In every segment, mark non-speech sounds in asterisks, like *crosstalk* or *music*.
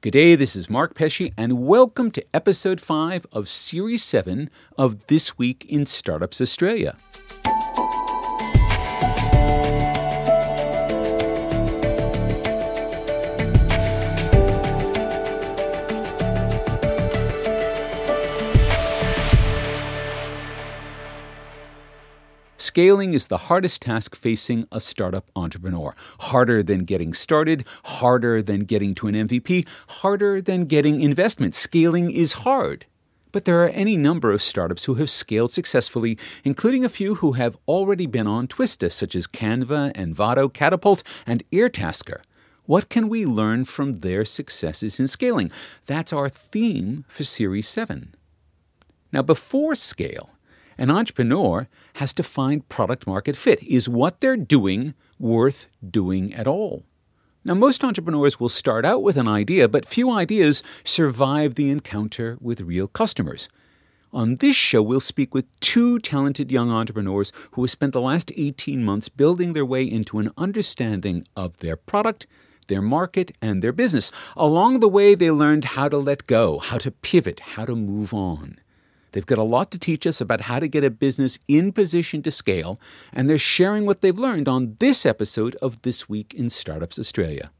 G'day, this is Mark Pesce, and welcome to episode 5 of series 7 of This Week in Startups Australia. Scaling is the hardest task facing a startup entrepreneur. Harder than getting started, harder than getting to an MVP, harder than getting investment. Scaling is hard. But there are any number of startups who have scaled successfully, including a few who have already been on Twista, such as Canva, Envato, Catapult, and Airtasker. What can we learn from their successes in scaling? That's our theme for Series 7. Now, before scale, an entrepreneur has to find product market fit. Is what they're doing worth doing at all? Now, most entrepreneurs will start out with an idea, but few ideas survive the encounter with real customers. On this show, we'll speak with two talented young entrepreneurs who have spent the last 18 months building their way into an understanding of their product, their market, and their business. Along the way, they learned how to let go, how to pivot, how to move on. They've got a lot to teach us about how to get a business in position to scale, and they're sharing what they've learned on this episode of This Week in Startups Australia.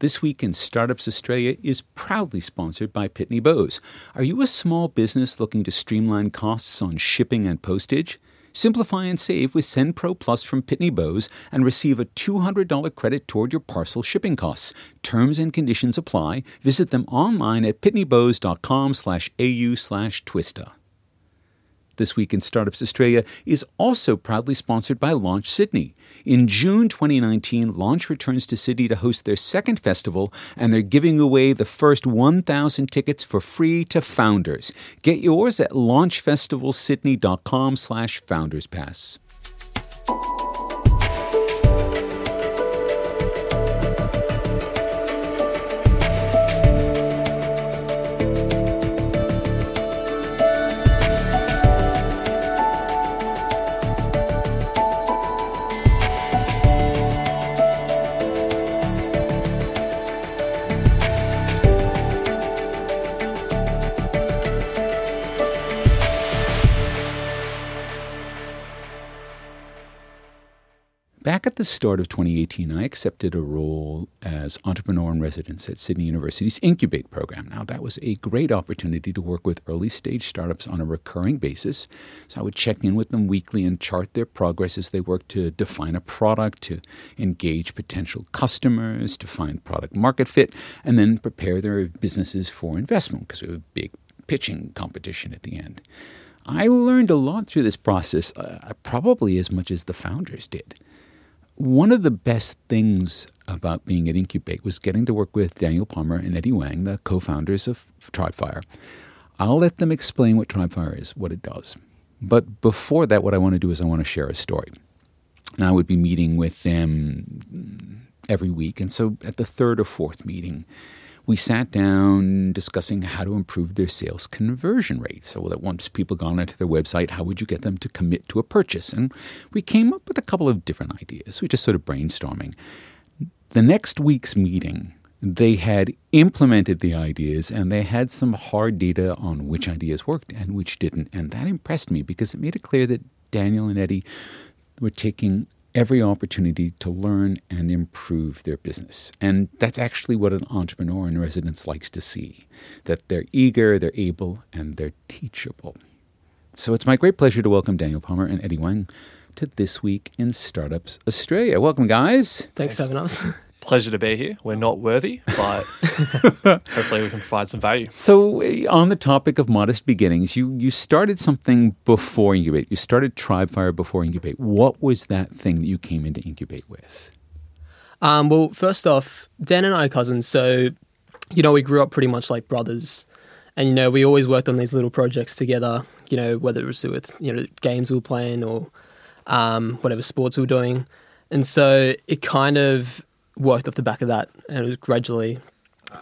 This Week in Startups Australia is proudly sponsored by Pitney Bowes. Are you a small business looking to streamline costs on shipping and postage? Simplify and save with SendPro Plus from Pitney Bowes and receive a $200 credit toward your parcel shipping costs. Terms and conditions apply. Visit them online at pitneybowes.com slash au slash twista. This Week in Startups Australia is also proudly sponsored by Launch Sydney. In June 2019, Launch returns to Sydney to host their second festival, and they're giving away the first 1,000 tickets for free to founders. Get yours at launchfestivalsydney.com slash founderspass. The start of 2018, I accepted a role as entrepreneur in residence at Sydney University's Incubate program. Now, that was a great opportunity to work with early stage startups on a recurring basis. So I would check in with them weekly and chart their progress as they work to define a product, to engage potential customers, to find product market fit, and then prepare their businesses for investment because we have a big pitching competition at the end. I learned a lot through this process, uh, probably as much as the founders did. One of the best things about being at Incubate was getting to work with Daniel Palmer and Eddie Wang, the co founders of TribeFire. I'll let them explain what TribeFire is, what it does. But before that, what I want to do is I want to share a story. And I would be meeting with them every week. And so at the third or fourth meeting, we sat down discussing how to improve their sales conversion rate. So that once people gone onto their website, how would you get them to commit to a purchase? And we came up with a couple of different ideas. We just sort of brainstorming. The next week's meeting, they had implemented the ideas and they had some hard data on which ideas worked and which didn't. And that impressed me because it made it clear that Daniel and Eddie were taking every opportunity to learn and improve their business. And that's actually what an entrepreneur in residence likes to see that they're eager, they're able, and they're teachable. So it's my great pleasure to welcome Daniel Palmer and Eddie Wang to This Week in Startups Australia. Welcome, guys. Thanks, Thanks. for having us. *laughs* pleasure to be here. We're not worthy, but *laughs* hopefully we can provide some value. So, eh, on the topic of modest beginnings, you you started something before Incubate. You started TribeFire before Incubate. What was that thing that you came into Incubate with? Um, well, first off, Dan and I are cousins, so you know we grew up pretty much like brothers, and you know we always worked on these little projects together. You know whether it was with you know games we were playing or um, whatever sports we were doing, and so it kind of worked off the back of that, and it was gradually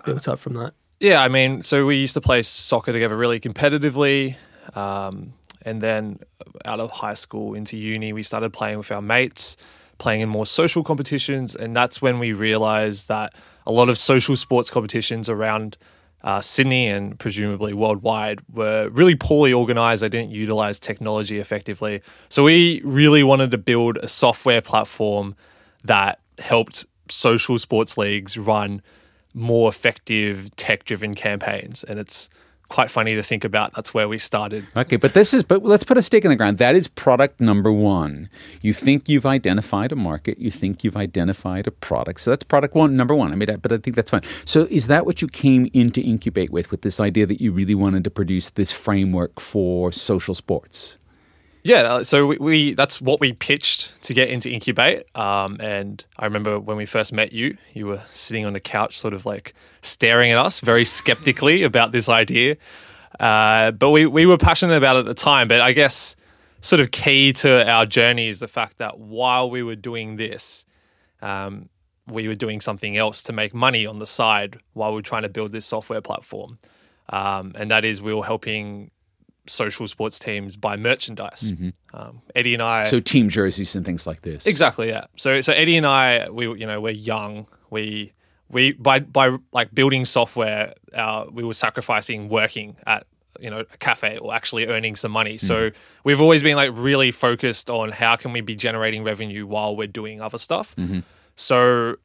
built up from that. Yeah, I mean, so we used to play soccer together really competitively. Um, and then out of high school into uni, we started playing with our mates, playing in more social competitions. And that's when we realized that a lot of social sports competitions around uh, Sydney and presumably worldwide were really poorly organized. They didn't utilize technology effectively. So we really wanted to build a software platform that helped social sports leagues run more effective tech driven campaigns. And it's quite funny to think about. That's where we started. Okay, but this is but let's put a stake in the ground. That is product number one. You think you've identified a market. You think you've identified a product. So that's product one, number one. I mean, but I think that's fine. So is that what you came in to incubate with, with this idea that you really wanted to produce this framework for social sports? Yeah, uh, so we, we, that's what we pitched to get into Incubate. Um, and I remember when we first met you, you were sitting on the couch, sort of like staring at us very skeptically *laughs* about this idea. Uh, but we, we were passionate about it at the time. But I guess sort of key to our journey is the fact that while we were doing this, um, we were doing something else to make money on the side while we were trying to build this software platform. Um, and that is we were helping social sports teams buy merchandise. Mm-hmm. Um, Eddie and I, so team jerseys and things like this. Exactly, yeah. So so Eddie and I, we you know we're young. We we by by like building software, uh, we were sacrificing working at you know a cafe or actually earning some money. Mm-hmm. So we've always been like really focused on how can we be generating revenue while we're doing other stuff. Mm-hmm. So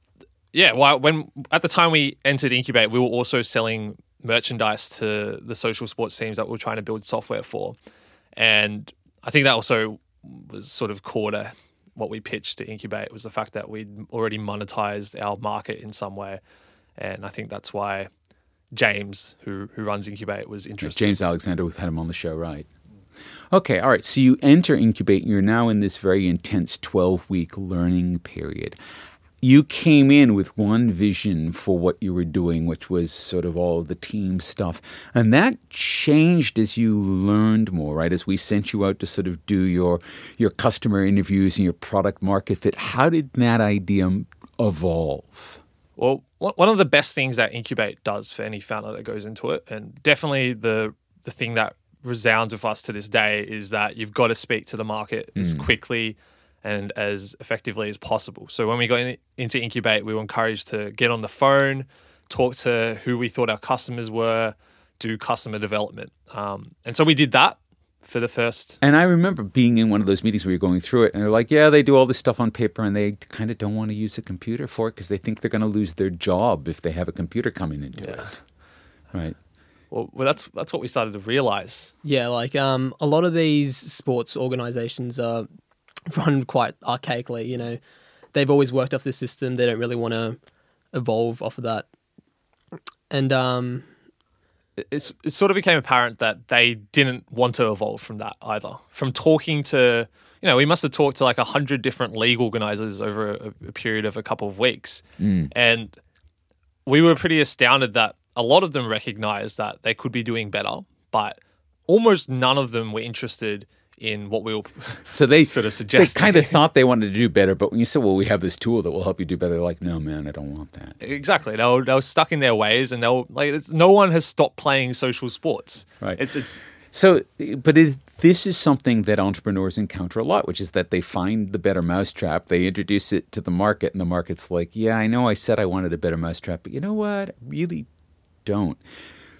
yeah, well, when at the time we entered Incubate, we were also selling merchandise to the social sports teams that we are trying to build software for. And I think that also was sort of core to what we pitched to Incubate was the fact that we'd already monetized our market in some way. And I think that's why James, who who runs Incubate, was interested. James Alexander, we've had him on the show, right? Okay, all right. So you enter Incubate, and you're now in this very intense 12 week learning period you came in with one vision for what you were doing, which was sort of all the team stuff. And that changed as you learned more, right? As we sent you out to sort of do your your customer interviews and your product market fit. How did that idea evolve? Well, one of the best things that Incubate does for any founder that goes into it, and definitely the the thing that resounds with us to this day is that you've got to speak to the market mm. as quickly and as effectively as possible. So when we got in, into Incubate, we were encouraged to get on the phone, talk to who we thought our customers were, do customer development. Um, and so we did that for the first. And I remember being in one of those meetings where you're going through it, and they're like, "Yeah, they do all this stuff on paper, and they kind of don't want to use a computer for it because they think they're going to lose their job if they have a computer coming into yeah. it." Right. Well, well, that's that's what we started to realize. Yeah, like um, a lot of these sports organizations are run quite archaically. You know, they've always worked off this system. They don't really want to evolve off of that. And um, it's it sort of became apparent that they didn't want to evolve from that either. From talking to, you know, we must have talked to like a hundred different league organizers over a, a, period of a couple of weeks, mm. and we were pretty astounded that a lot of them recognized that they could be doing better, but almost none of them were interested in what we will *laughs* so they sort of suggest they kind of thought they wanted to do better but when you said well we have this tool that will help you do better they're like no man i don't want that. Exactly. They were, they were stuck in their ways and they were like no one has stopped playing social sports. Right. It's it's so but it, this is something that entrepreneurs encounter a lot which is that they find the better mousetrap they introduce it to the market and the market's like yeah i know i said i wanted a better mousetrap but you know what? I really don't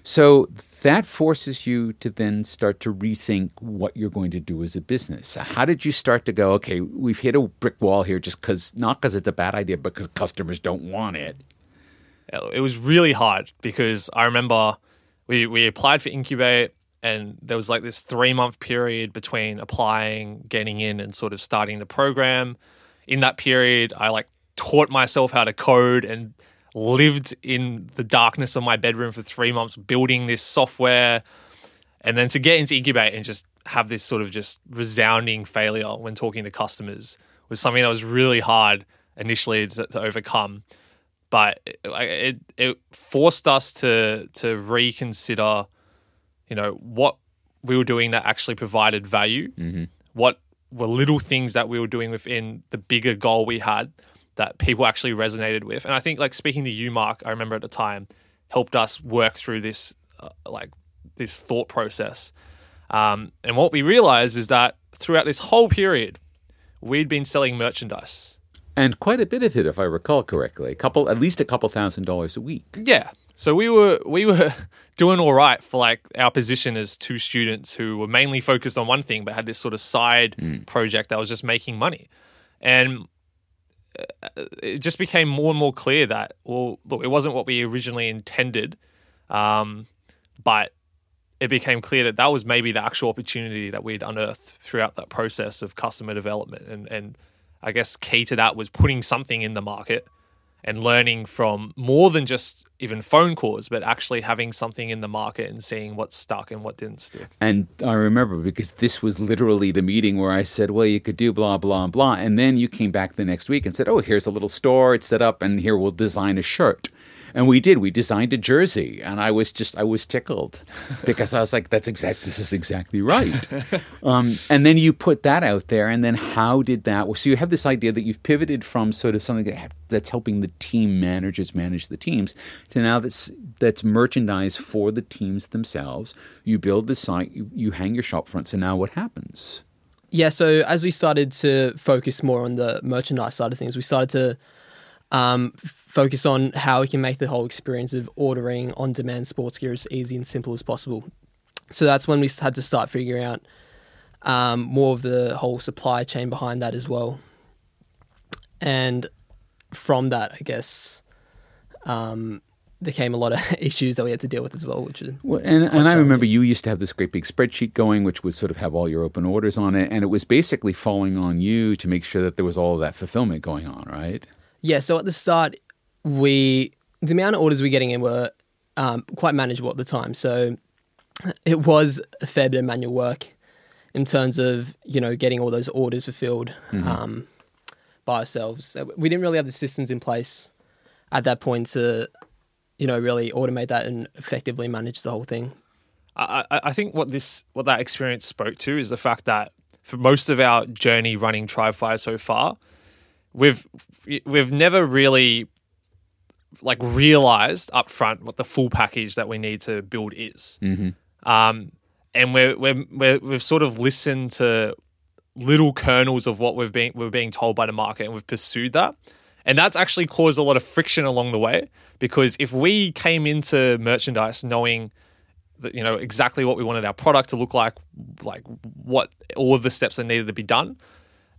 so that forces you to then start to rethink what you're going to do as a business. How did you start to go, okay, we've hit a brick wall here just because, not because it's a bad idea, but because customers don't want it? Oh, it was really hard because I remember we, we applied for Incubate and there was like this three month period between applying, getting in, and sort of starting the program. In that period, I like taught myself how to code and lived in the darkness of my bedroom for three months building this software. And then to get into Incubate and just have this sort of just resounding failure when talking to customers was something that was really hard initially to, to overcome. But it, it, it forced us to to reconsider, you know, what we were doing that actually provided value. Mm-hmm. What were little things that we were doing within the bigger goal we had that people actually resonated with. And I think like speaking to you, Mark, I remember at the time helped us work through this uh, like this thought process. Um, and what we realized is that throughout this whole period, we'd been selling merchandise. And quite a bit of it, if I recall correctly, a couple, at least a couple thousand dollars a week. Yeah. So we were we were *laughs* doing all right for like our position as two students who were mainly focused on one thing but had this sort of side project that was just making money. And it just became more and more clear that well look it wasn't what we originally intended um, but it became clear that that was maybe the actual opportunity that we'd unearthed throughout that process of customer development. And and I guess key to that was putting something in the market and learning from more than just even phone calls, but actually having something in the market and seeing what stuck and what didn't stick. And I remember because this was literally the meeting where I said, well, you could do blah, blah, blah. And then you came back the next week and said, oh, here's a little store. It's set up, and here we'll design a shirt. And we did. We designed a jersey, and I was just I was tickled *laughs* because I was like, "That's exact. This is exactly right." um, and then you put that out there, and then how did that? So you have this idea that you've pivoted from sort of something that, that's helping the team managers manage the teams to now that's that's merchandise for the teams themselves. You build the site, you, you hang your shop front. So now what happens? Yeah, so as we started to focus more on the merchandise side of things, we started to um, focus on how we can make the whole experience of ordering on demand sports gear as easy and simple as possible. So that's when we had to start figuring out um, more of the whole supply chain behind that as well. And from that, I guess, um, there came a lot of *laughs* issues that we had to deal with as well, which is Well, and, and I remember you used to have this great big spreadsheet going, which would sort of have all your open orders on it, and it was basically falling on you to make sure that there was all of that fulfillment going on, right? Yeah, so at the start, we the amount of orders we were getting in were um, quite manageable at the time. So it was a fair bit of manual work in terms of you know getting all those orders fulfilled um, by ourselves. We didn't really have the systems in place at that point to you know really automate that and effectively manage the whole thing. I, I I think what this what that experience spoke to is the fact that for most of our journey running TribeFire so far, we've we've never really like realized up front what the full package that we need to build is. Um, and we're, we're, we're, we've sort of listened to little kernels of what we've been we're being told by the market, and we've pursued that. And that's actually caused a lot of friction along the way because if we came into merchandise knowing that you know exactly what we wanted our product to look like, like what all of the steps that needed to be done,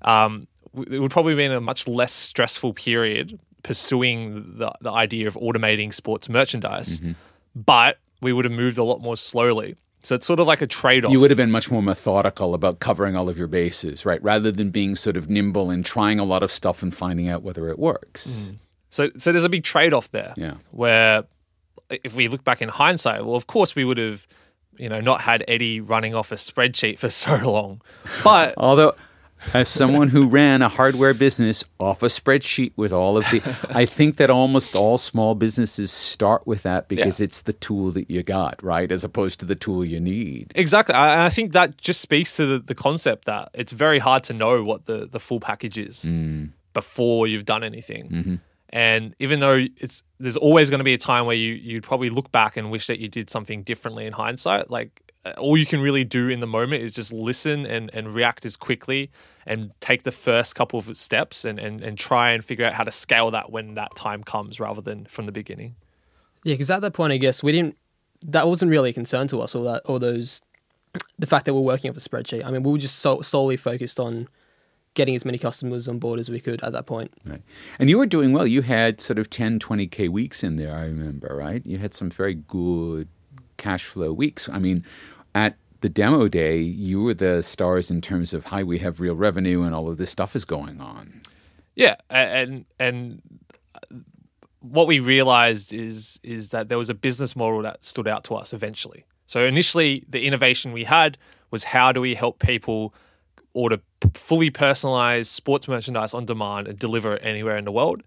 um, it would probably be in a much less stressful period pursuing the, the idea of automating sports merchandise. Mm-hmm. But we would have moved a lot more slowly. So it's sort of like a trade off. You would have been much more methodical about covering all of your bases, right? Rather than being sort of nimble and trying a lot of stuff and finding out whether it works. Mm. So, so there's a big trade off there. Yeah. Where if we look back in hindsight, well, of course we would have, you know, not had Eddie running off a spreadsheet for *laughs* so long. But Although, as someone who ran a hardware business off a spreadsheet with all of the, I think that almost all small businesses start with that because Yeah. it's the tool that you got, right? As opposed to the tool you need. exactly, I, I think that just speaks to the, the concept that it's very hard to know what the, the full package is Mm. before you've done anything. Mm-hmm. And even though it's there's always going to be a time where you you'd probably look back and wish that you did something differently in hindsight. Like all you can really do in the moment is just listen and, and react as quickly and take the first couple of steps and, and, and try and figure out how to scale that when that time comes rather than from the beginning. Yeah, because at that point, I guess we didn't. That wasn't really a concern to us, all that, all those, the fact that we're working off a spreadsheet. I mean, we were just so, solely focused on getting as many customers on board as we could at that point. Right. And you were doing well. You had sort of 10, 20K weeks in there, I remember, right? You had some very good cash flow weeks. I mean, at the demo day, you were the stars in terms of, hi, we have real revenue and all of this stuff is going on. Yeah, and and uh, what we realized is is that there was a business model that stood out to us eventually. So initially, the innovation we had was how do we help people order fully personalized sports merchandise on demand and deliver it anywhere in the world.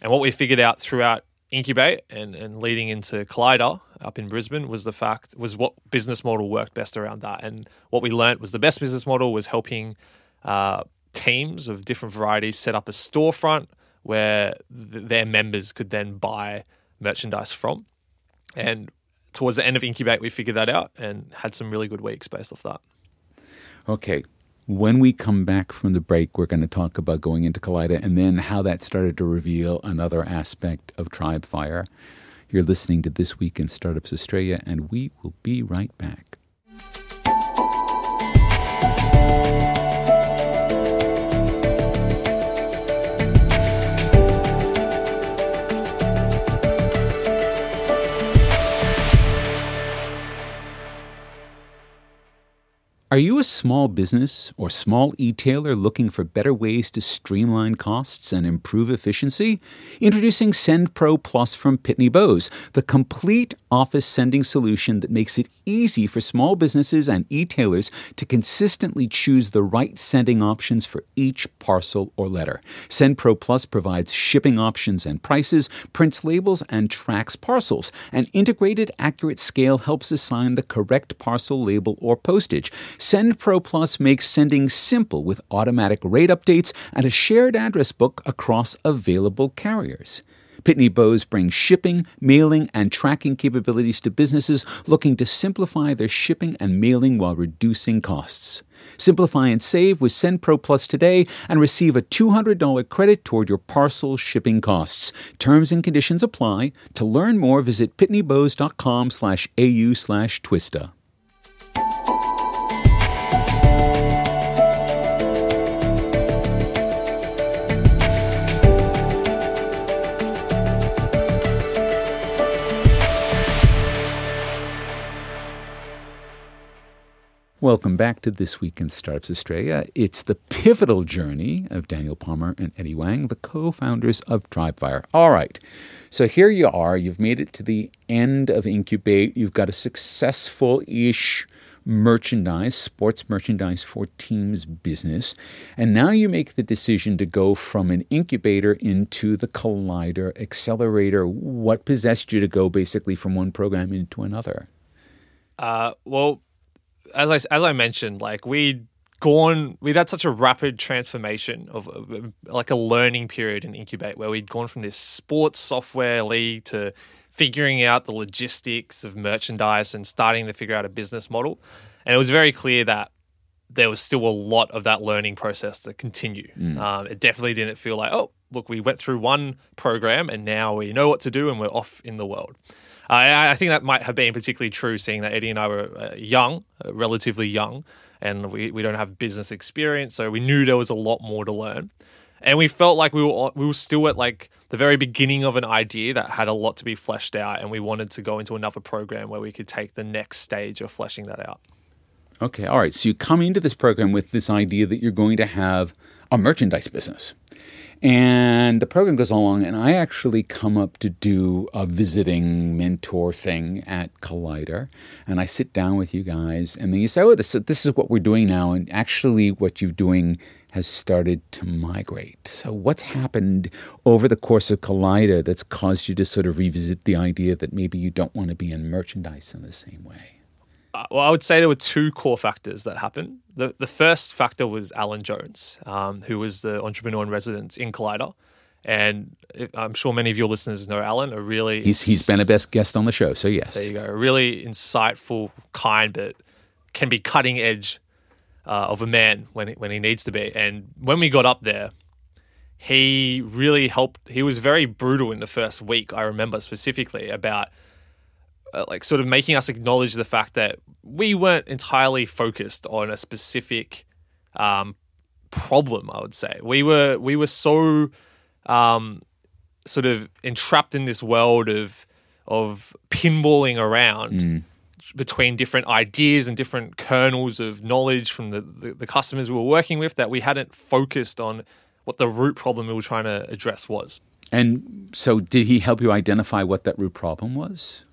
And what we figured out throughout Incubate and, and leading into Collider up in Brisbane was the fact was what business model worked best around that. And what we learned was the best business model was helping uh, teams of different varieties set up a storefront where th- their members could then buy merchandise from. And towards the end of Incubate, we figured that out and had some really good weeks based off that. Okay. When we come back from the break, we're going to talk about going into Collider and then how that started to reveal another aspect of TribeFire. You're listening to This Week in Startups Australia, and we will be right back. Are you a small business or small e-tailer looking for better ways to streamline costs and improve efficiency? Introducing SendPro Plus from Pitney Bowes, the complete office sending solution that makes it easy for small businesses and e-tailers to consistently choose the right sending options for each parcel or letter. SendPro Plus provides shipping options and prices, prints labels, and tracks parcels. An integrated, accurate scale helps assign the correct parcel label or postage. SendPro Plus makes sending simple with automatic rate updates and a shared address book across available carriers. Pitney Bowes brings shipping, mailing, and tracking capabilities to businesses looking to simplify their shipping and mailing while reducing costs. Simplify and save with SendPro Plus today and receive a $200 credit toward your parcel shipping costs. Terms and conditions apply. To learn more, visit pitneybowes.com slash au slash twista. Welcome back to This Week in Startups Australia. It's the pivotal journey of Daniel Palmer and Eddie Wang, the co founders of TribeFire. All right, so here you are. You've made it to the end of Incubate. You've got a successful ish merchandise, sports merchandise for teams business. And now you make the decision to go from an incubator into the collider accelerator. What possessed you to go basically from one program into another? Uh, well, as I as I mentioned, like we'd gone, we'd had such a rapid transformation of like a learning period in Incubate, where we'd gone from this sports software league to figuring out the logistics of merchandise and starting to figure out a business model. And it was very clear that there was still a lot of that learning process to continue. Mm. Um, it definitely didn't feel like, oh, look, we went through one program and now we know what to do and we're off in the world. I, I think that might have been particularly true, seeing that Eddie and I were uh, young, uh, relatively young, and we, we don't have business experience, so we knew there was a lot more to learn. And we felt like we were we were still at like the very beginning of an idea that had a lot to be fleshed out, and we wanted to go into another program where we could take the next stage of fleshing that out. Okay, all right. So you come into this program with this idea that you're going to have a merchandise business. And the program goes along, and I actually come up to do a visiting mentor thing at Collider. And I sit down with you guys, and then you say, Oh, this, this is what we're doing now. And actually, what you're doing has started to migrate. So, what's happened over the course of Collider that's caused you to sort of revisit the idea that maybe you don't want to be in merchandise in the same way? Uh, well, I would say there were two core factors that happened. The, the first factor was Alan Jones, um, who was the entrepreneur in residence in Collider. And I'm sure many of your listeners know Alan, a really. He's, he's been a best guest on the show, so yes. There you go. A really insightful, kind, but can be cutting edge uh, of a man when, when he needs to be. And when we got up there, he really helped. He was very brutal in the first week, I remember specifically, about like sort of making us acknowledge the fact that we weren't entirely focused on a specific um, problem. I would say we were we were so um, sort of entrapped in this world of of pinballing around. Mm. Between different ideas and different kernels of knowledge from the, the, the customers we were working with, that we hadn't focused on what the root problem we were trying to address was. And so, did he help you identify what that root problem was?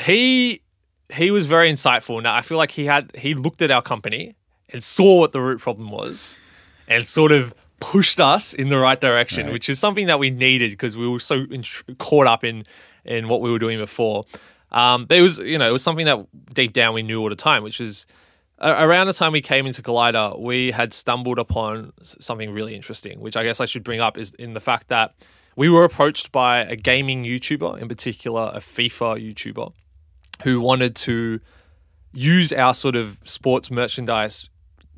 He he was very insightful. Now I feel like he had he looked at our company and saw what the root problem was, and sort of pushed us in the right direction, right. which is something that we needed because we were so in, caught up in in what we were doing before. Um, but it was you know it was something that deep down we knew all the time, which is around the time we came into Collider, we had stumbled upon something really interesting, which I guess I should bring up is in the fact that we were approached by a gaming YouTuber, in particular a FIFA YouTuber, who wanted to use our sort of sports merchandise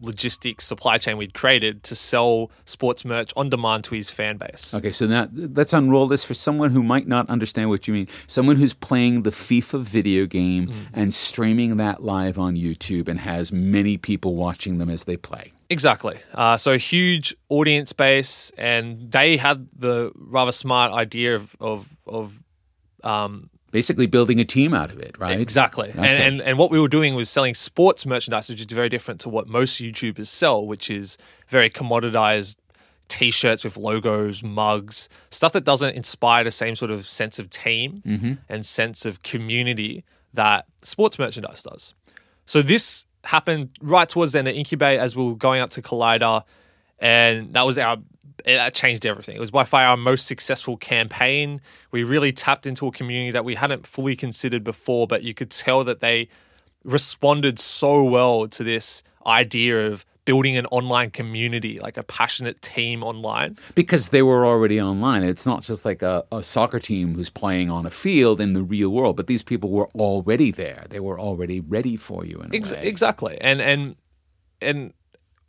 logistics supply chain we'd created to sell sports merch on demand to his fan base. Okay, so now let's unroll this for someone who might not understand what you mean. Someone who's playing the FIFA video game Mm. and streaming that live on YouTube and has many people watching them as they play. Exactly. Uh, so huge audience base, and they had the rather smart idea of of, of um, Basically, building a team out of it, right? Exactly. And, and and what we were doing was selling sports merchandise, which is very different to what most YouTubers sell, which is very commoditized t-shirts with logos, mugs, stuff that doesn't inspire the same sort of sense of team Mm-hmm. and sense of community that sports merchandise does. So this happened right towards the end of Incubate as we were going up to Collider, and that was our it changed everything. It was by far our most successful campaign. We really tapped into a community that we hadn't fully considered before, but you could tell that they responded so well to this idea of building an online community, like a passionate team online. because they were already online. It's not just like a, a soccer team who's playing on a field in the real world, but these people were already there. They were already ready for you in Ex- exactly. And and and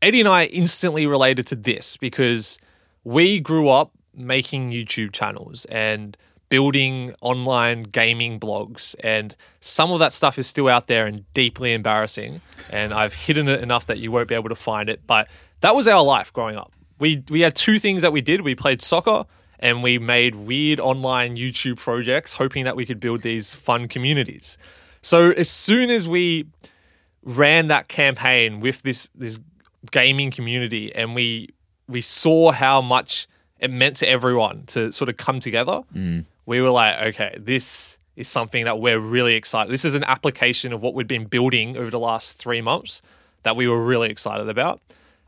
Eddie and I instantly related to this because we grew up making YouTube channels and building online gaming blogs and some of that stuff is still out there and deeply embarrassing and I've hidden it enough that you won't be able to find it but that was our life growing up. We we had two things that we did. We played soccer and we made weird online YouTube projects hoping that we could build these fun communities. So as soon as we ran that campaign with this this gaming community and we we saw how much it meant to everyone to sort of come together. We were like okay this is something that we're really excited this is an application of what we've been building over the last three months that we were really excited about.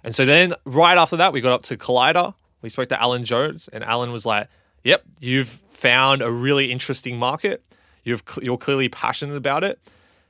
And so then right after that we got up to collider. We spoke to alan jones and alan was like yep you've found a really interesting market. You've, you're clearly passionate about it.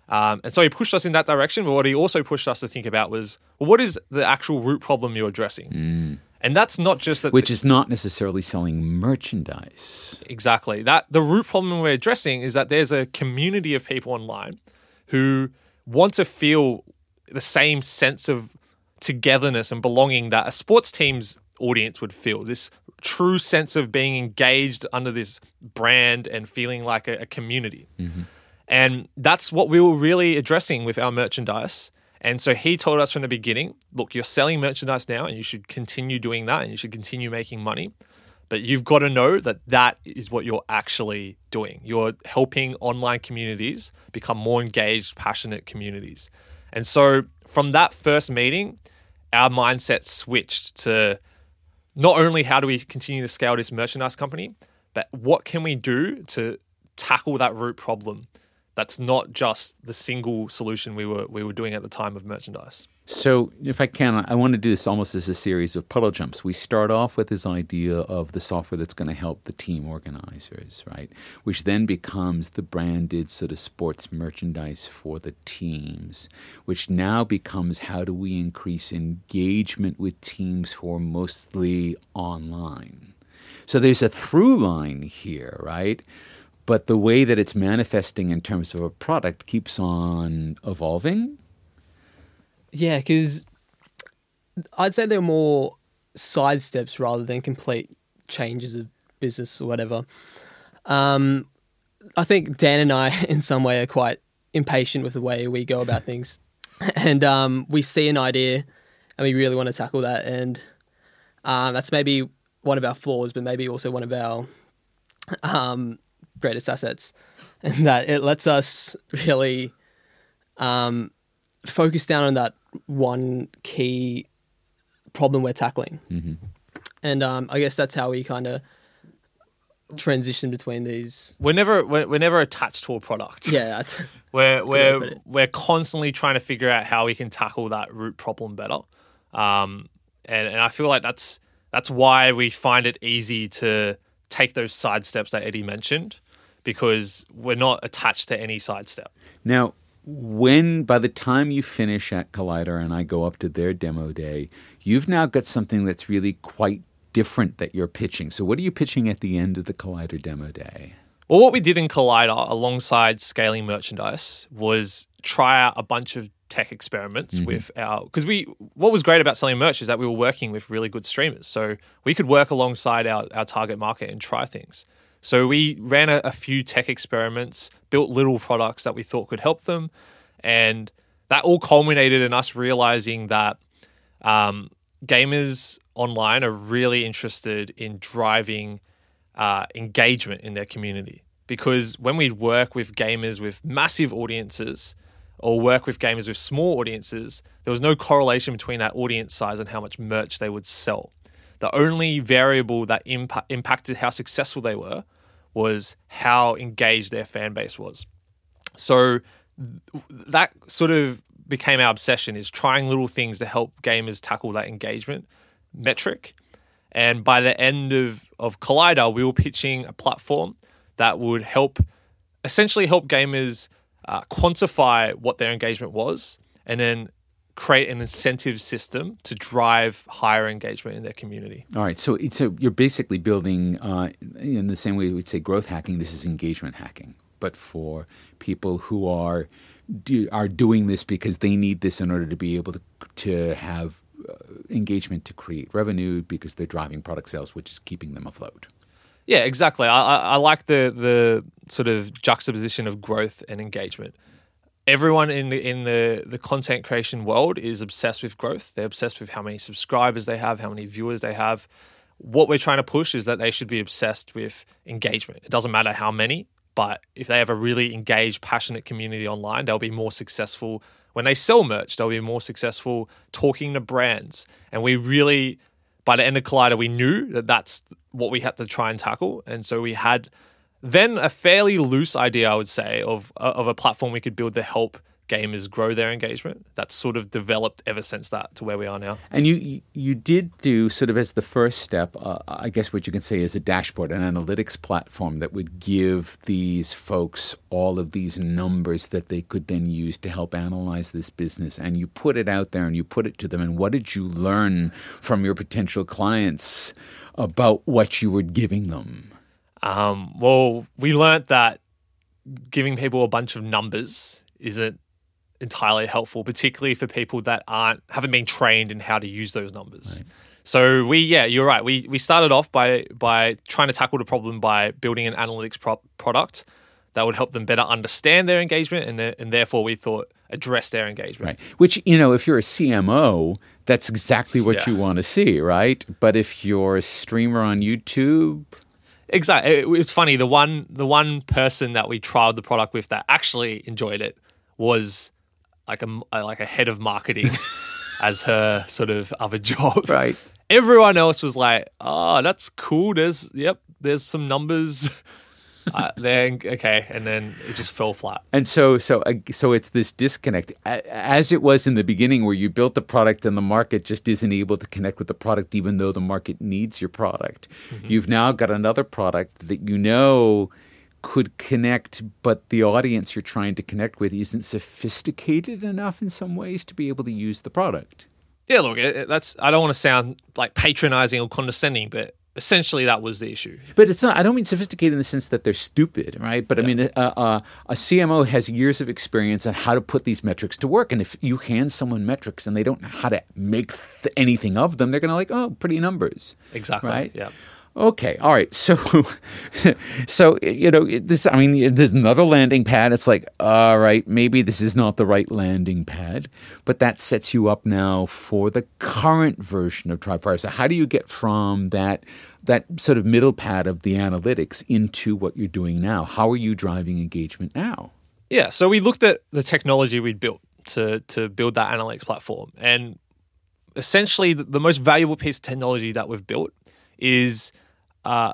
Um, and so he pushed us in that direction. But what he also pushed us to think about was, well, what is the actual root problem you're addressing? And that's not just that. Which is not necessarily selling merchandise. exactly that the root problem we're addressing is that there's a community of people online who want to feel the same sense of togetherness and belonging that a sports team's audience would feel. This true sense of being engaged under this brand and feeling like a, a community. Mm-hmm. And that's what we were really addressing with our merchandise. And so he told us from the beginning look, you're selling merchandise now and you should continue doing that and you should continue making money. But you've got to know that that is what you're actually doing. You're helping online communities become more engaged, passionate communities. And so from that first meeting, our mindset switched to not only how do we continue to scale this merchandise company, but what can we do to tackle that root problem that's not just the single solution we were we were doing at the time of merchandise. So, if I can, I want to do this almost as a series of puddle jumps. We start off with this idea of the software that's going to help the team organizers, right? Which then becomes the branded sort of sports merchandise for the teams, which now becomes how do we increase engagement with teams who are mostly online? So, there's a through line here, right? But the way that it's manifesting in terms of a product keeps on evolving. Yeah, because I'd say they're more side steps rather than complete changes of business or whatever. Um, I think Dan and I, *laughs* in some way, are quite impatient with the way we go about things, *laughs* and um, we see an idea and we really want to tackle that, and um, that's maybe one of our flaws, but maybe also one of our um, greatest assets, *laughs* and that it lets us really um, focus down on that one key problem we're tackling. And um, I guess that's how we kind of transition between these. We're never we're, we're never attached to a product. Yeah, *laughs* We're way to put we're we're constantly trying to figure out how we can tackle that root problem better. Um, and and I feel like that's that's why we find it easy to take those side steps that Eddie mentioned because we're not attached to any side step. Now, when by the time you finish at Collider and I go up to their demo day, you've now got something that's really quite different that you're pitching. So, what are you pitching at the end of the Collider demo day? Well, what we did in Collider alongside scaling merchandise was try out a bunch of tech experiments mm-hmm. with our because we what was great about selling merch is that we were working with really good streamers, so we could work alongside our, our target market and try things. So we ran a, a few tech experiments, built little products that we thought could help them, and that all culminated in us realizing that um, gamers online are really interested in driving uh, engagement in their community. Because when we work with gamers with massive audiences or work with gamers with small audiences, there was no correlation between that audience size and how much merch they would sell. The only variable that impa- impacted how successful they were was how engaged their fan base was. So that sort of became our obsession is trying little things to help gamers tackle that engagement metric. And by the end of, of Collider, we were pitching a platform that would help essentially help gamers uh, quantify what their engagement was and then create an incentive system to drive higher engagement in their community. All right, so it's a, you're basically building uh, in the same way we'd say growth hacking. This is engagement hacking, but for people who are do, are doing this because they need this in order to be able to to have uh, engagement to create revenue because they're driving product sales, which is keeping them afloat. Yeah, exactly. I, I, I like the the sort of juxtaposition of growth and engagement. Everyone in the in the the content creation world is obsessed with growth. They're obsessed with how many subscribers they have, how many viewers they have. What we're trying to push is that they should be obsessed with engagement. It doesn't matter how many, but if they have a really engaged, passionate community online, they'll be more successful when they sell merch. They'll be more successful talking to brands. And we really, by the end of Collider, we knew that that's what we had to try and tackle. And so we had then a fairly loose idea, I would say, of of a platform we could build to help gamers grow their engagement. That's sort of developed ever since that to where we are now. And you you- you did do sort of as the first step, uh, I guess what you can say is a dashboard, an analytics platform that would give these folks all of these numbers that they could then use to help analyze this business. And you put it out there and you put it to them. And what did you learn from your potential clients about what you were giving them? Um, well, we learnt that giving people a bunch of numbers isn't entirely helpful, particularly for people that aren't haven't been trained in how to use those numbers. So we, yeah, you're right. We we started off by by trying to tackle the problem by building an analytics pro- product that would help them better understand their engagement, and the, and therefore we thought address their engagement. Right. Which, you know, if you're a CMO, that's exactly what Yeah. you want to see, right? But if you're a streamer on YouTube, Exactly. It, it's funny. The one the one person that we trialed the product with that actually enjoyed it was like a like a head of marketing *laughs* as her sort of other job. right? Everyone else was like, "Oh, that's cool. There's yep. There's some numbers." *laughs* uh, then okay, and then it just fell flat. And so, so, uh, so it's this disconnect, as it was in the beginning, where you built the product and the market just isn't able to connect with the product, even though the market needs your product. You've now got another product that you know could connect, but the audience you're trying to connect with isn't sophisticated enough in some ways to be able to use the product. Yeah, look, that's. I don't want to sound like patronizing or condescending, but essentially that was the issue. But it's not. I don't mean sophisticated in the sense that they're stupid, right? But I mean, uh, uh, a CMO has years of experience on how to put these metrics to work. And if you hand someone metrics and they don't know how to make th- anything of them, they're going to like, oh, pretty numbers, Exactly. right? Yeah. Okay, all right. So, *laughs* so you know, this. I mean, there's another landing pad. It's like, all right, maybe this is not the right landing pad, but that sets you up now for the current version of TribeFire. So, how do you get from that that sort of middle pad of the analytics into what you're doing now? How are you driving engagement now? Yeah, so we looked at the technology we'd built to to build that analytics platform, and essentially the, the most valuable piece of technology that we've built is uh,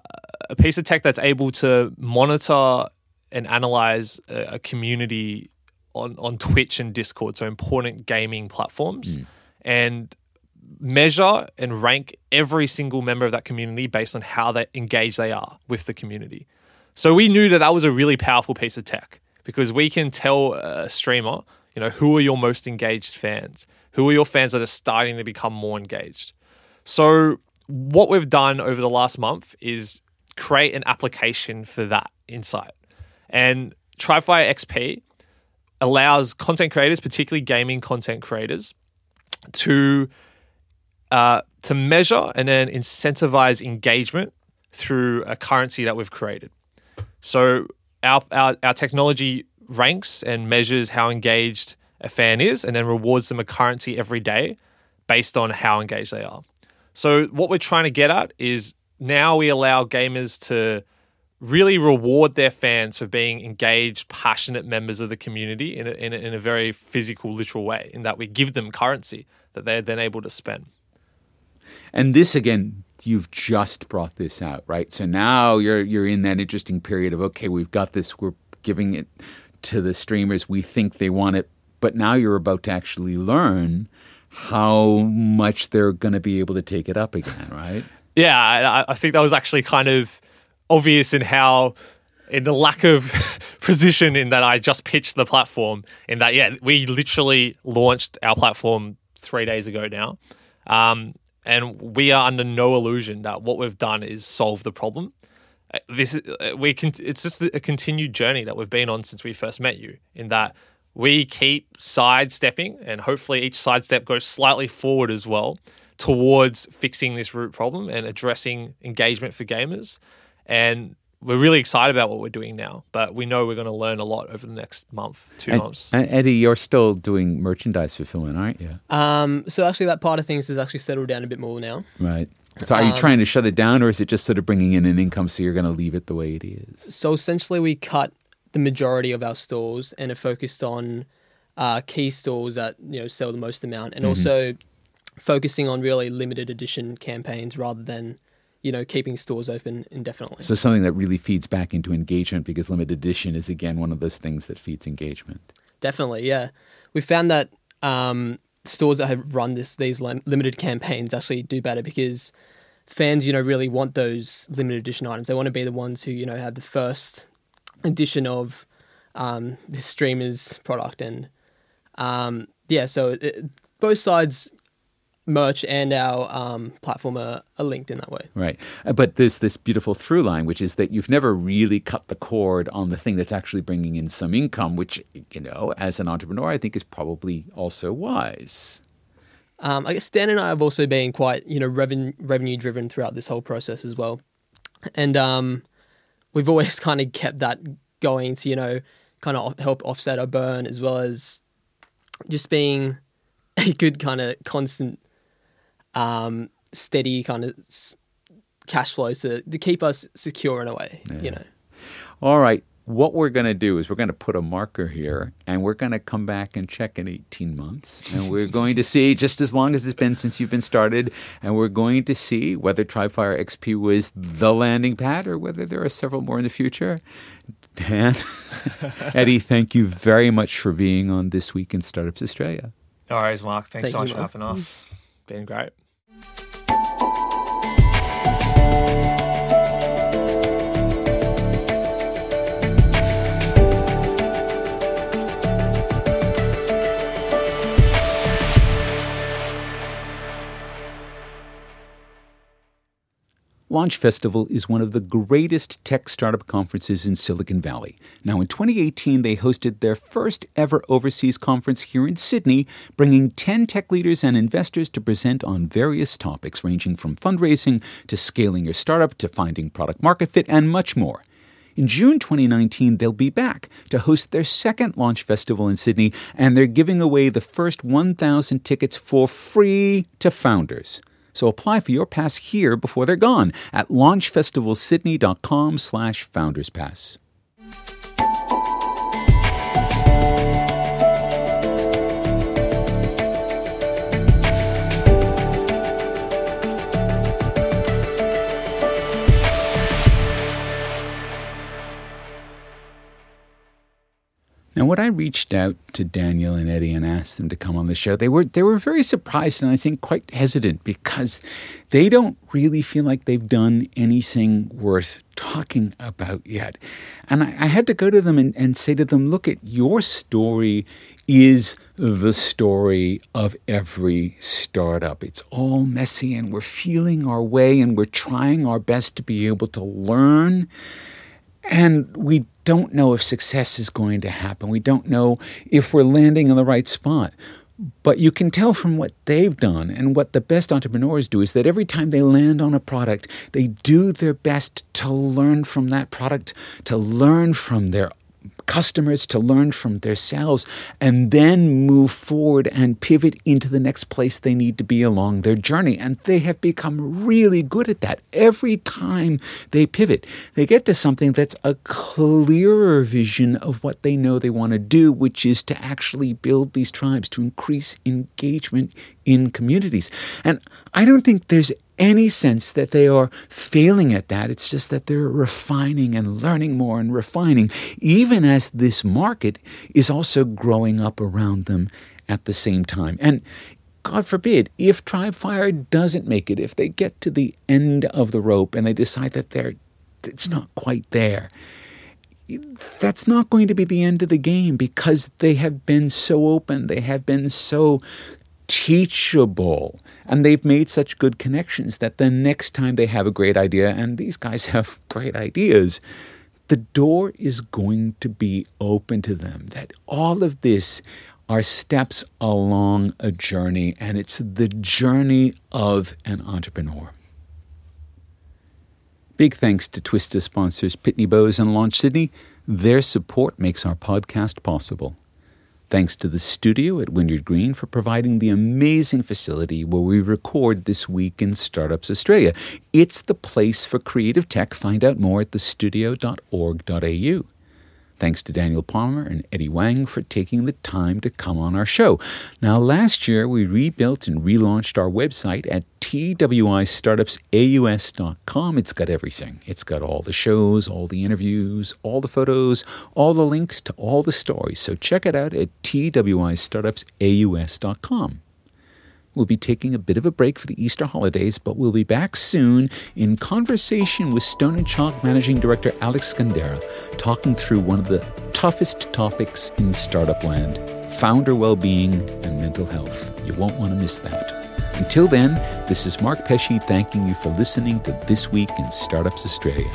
a piece of tech that's able to monitor and analyze a, a community on on Twitch and Discord, so important gaming platforms, and measure and rank every single member of that community based on how they engaged they are with the community. So we knew that that was a really powerful piece of tech because we can tell a streamer, you know, who are your most engaged fans? Who are your fans that are starting to become more engaged? So what we've done over the last month is create an application for that insight. And TribeFire XP allows content creators, particularly gaming content creators, to uh, to measure and then incentivize engagement through a currency that we've created. So our, our, our technology ranks and measures how engaged a fan is and then rewards them a currency every day based on how engaged they are. So what we're trying to get at is now we allow gamers to really reward their fans for being engaged, passionate members of the community in a, in a, in a very physical, literal way, in that we give them currency that they're then able to spend. And this again, you've just brought this out, right? So now you're you're in that interesting period of okay, we've got this, we're giving it to the streamers, we think they want it, but now you're about to actually learn how much they're going to be able to take it up again, right? Yeah, I, I think that was actually kind of obvious in how in the lack of *laughs* precision in that I just pitched the platform in that yeah we literally launched our platform three days ago now um, and we are under no illusion that what we've done is solve the problem uh, this is, uh, we can it's just a continued journey that we've been on since we first met you in that we keep sidestepping and hopefully each sidestep goes slightly forward as well towards fixing this root problem and addressing engagement for gamers and we're really excited about what we're doing now, but we know we're going to learn a lot over the next month, two and, months. And Eddie, you're still doing merchandise fulfillment, aren't you? Um, so actually, that part of things has actually settled down a bit more now. Right. So are you um, trying to shut it down, or is it just sort of bringing in an income so you're going to leave it the way it is? So essentially, we cut the majority of our stores and are focused on uh, key stores that you know sell the most amount, and mm-hmm. also focusing on really limited edition campaigns rather than you know, keeping stores open indefinitely. So something that really feeds back into engagement because limited edition is again one of those things that feeds engagement. Definitely, yeah. We found that um, stores that have run this these limited campaigns actually do better because fans, you know, really want those limited edition items. They want to be the ones who you know have the first edition of um, the streamer's product, and um, yeah, so it, both sides merch and our um, platform are, are, linked in that way. Right. Uh, but there's this beautiful through line, which is that you've never really cut the cord on the thing that's actually bringing in some income, which, you know, as an entrepreneur, I think is probably also wise. Um, I guess Dan and I have also been quite, you know, revenue, revenue driven throughout this whole process as well. And um, we've always *laughs* kind of kept that going to, you know, kind of help offset our burn as well as just being *laughs* a good kind of constant um, steady kind of cash flows to, to keep us secure in a way, yeah. you know. All right. What we're going to do is we're going to put a marker here and we're going to come back and check in 18 months. And we're *laughs* going to see, just as long as it's been since you've been started, and we're going to see whether TribeFire XP was the landing pad or whether there are several more in the future. Dan, *laughs* Eddie, thank you very much for being on This Week in Startups Australia. all right Mark. Thanks Thank so much for having us. Been great. Launch Festival is one of the greatest tech startup conferences in Silicon Valley. Now, in 2018, they hosted their first ever overseas conference here in Sydney, bringing 10 tech leaders and investors to present on various topics ranging from fundraising to scaling your startup to finding product market fit and much more. In June 2019, they'll be back to host their second launch festival in Sydney, and they're giving away the first 1,000 tickets for free to founders. So apply for your pass here before they're gone at launchfestivalsydney.com slash founderspass. When I reached out to Daniel and Eddie and asked them to come on the show, they were they were very surprised and I think quite hesitant because they don't really feel like they've done anything worth talking about yet. And I, I had to go to them and, and say to them, look at your story is the story of every startup. It's all messy and we're feeling our way and we're trying our best to be able to learn. And we don't know if success is going to happen. We don't know if we're landing in the right spot. But you can tell from what they've done and what the best entrepreneurs do is that every time they land on a product, they do their best to learn from that product, to learn from their customers to learn from themselves and then move forward and pivot into the next place they need to be along their journey. And they have become really good at that. Every time they pivot, they get to something that's a clearer vision of what they know they want to do, which is to actually build these tribes, to increase engagement in communities. And I don't think there's any sense that they are failing at that. It's just that they're refining and learning more and refining, even as this market is also growing up around them at the same time. And God forbid, if TribeFire doesn't make it, if they get to the end of the rope and they decide that they're it's not quite there, that's not going to be the end of the game because they have been so open, they have been so teachable. And they've made such good connections that the next time they have a great idea, and these guys *laughs* have great ideas, the door is going to be open to them. That all of this are steps along a journey, and it's the journey of an entrepreneur. Big thanks to Twista sponsors Pitney Bowes and Launch Sydney. Their support makes our podcast possible. Thanks to the studio at Wynyard Green for providing the amazing facility where we record this week in Startups Australia. It's the place for creative tech. Find out more at thestudio.org.au. Thanks to Daniel Palmer and Eddie Wang for taking the time to come on our show. Now, last year we rebuilt and relaunched our website at twistartupsaus.com. It's got everything. It's got all the shows, all the interviews, all the photos, all the links to all the stories. So check it out at TWI Startups twistartupsaus.com. We'll be taking a bit of a break for the Easter holidays, but we'll be back soon in conversation with Stone and Chalk Managing Director Alex Scandurra, talking through one of the toughest topics in startup land founder well being and mental health. You won't want to miss that. Until then, this is Mark Pesce thanking you for listening to This Week in Startups Australia.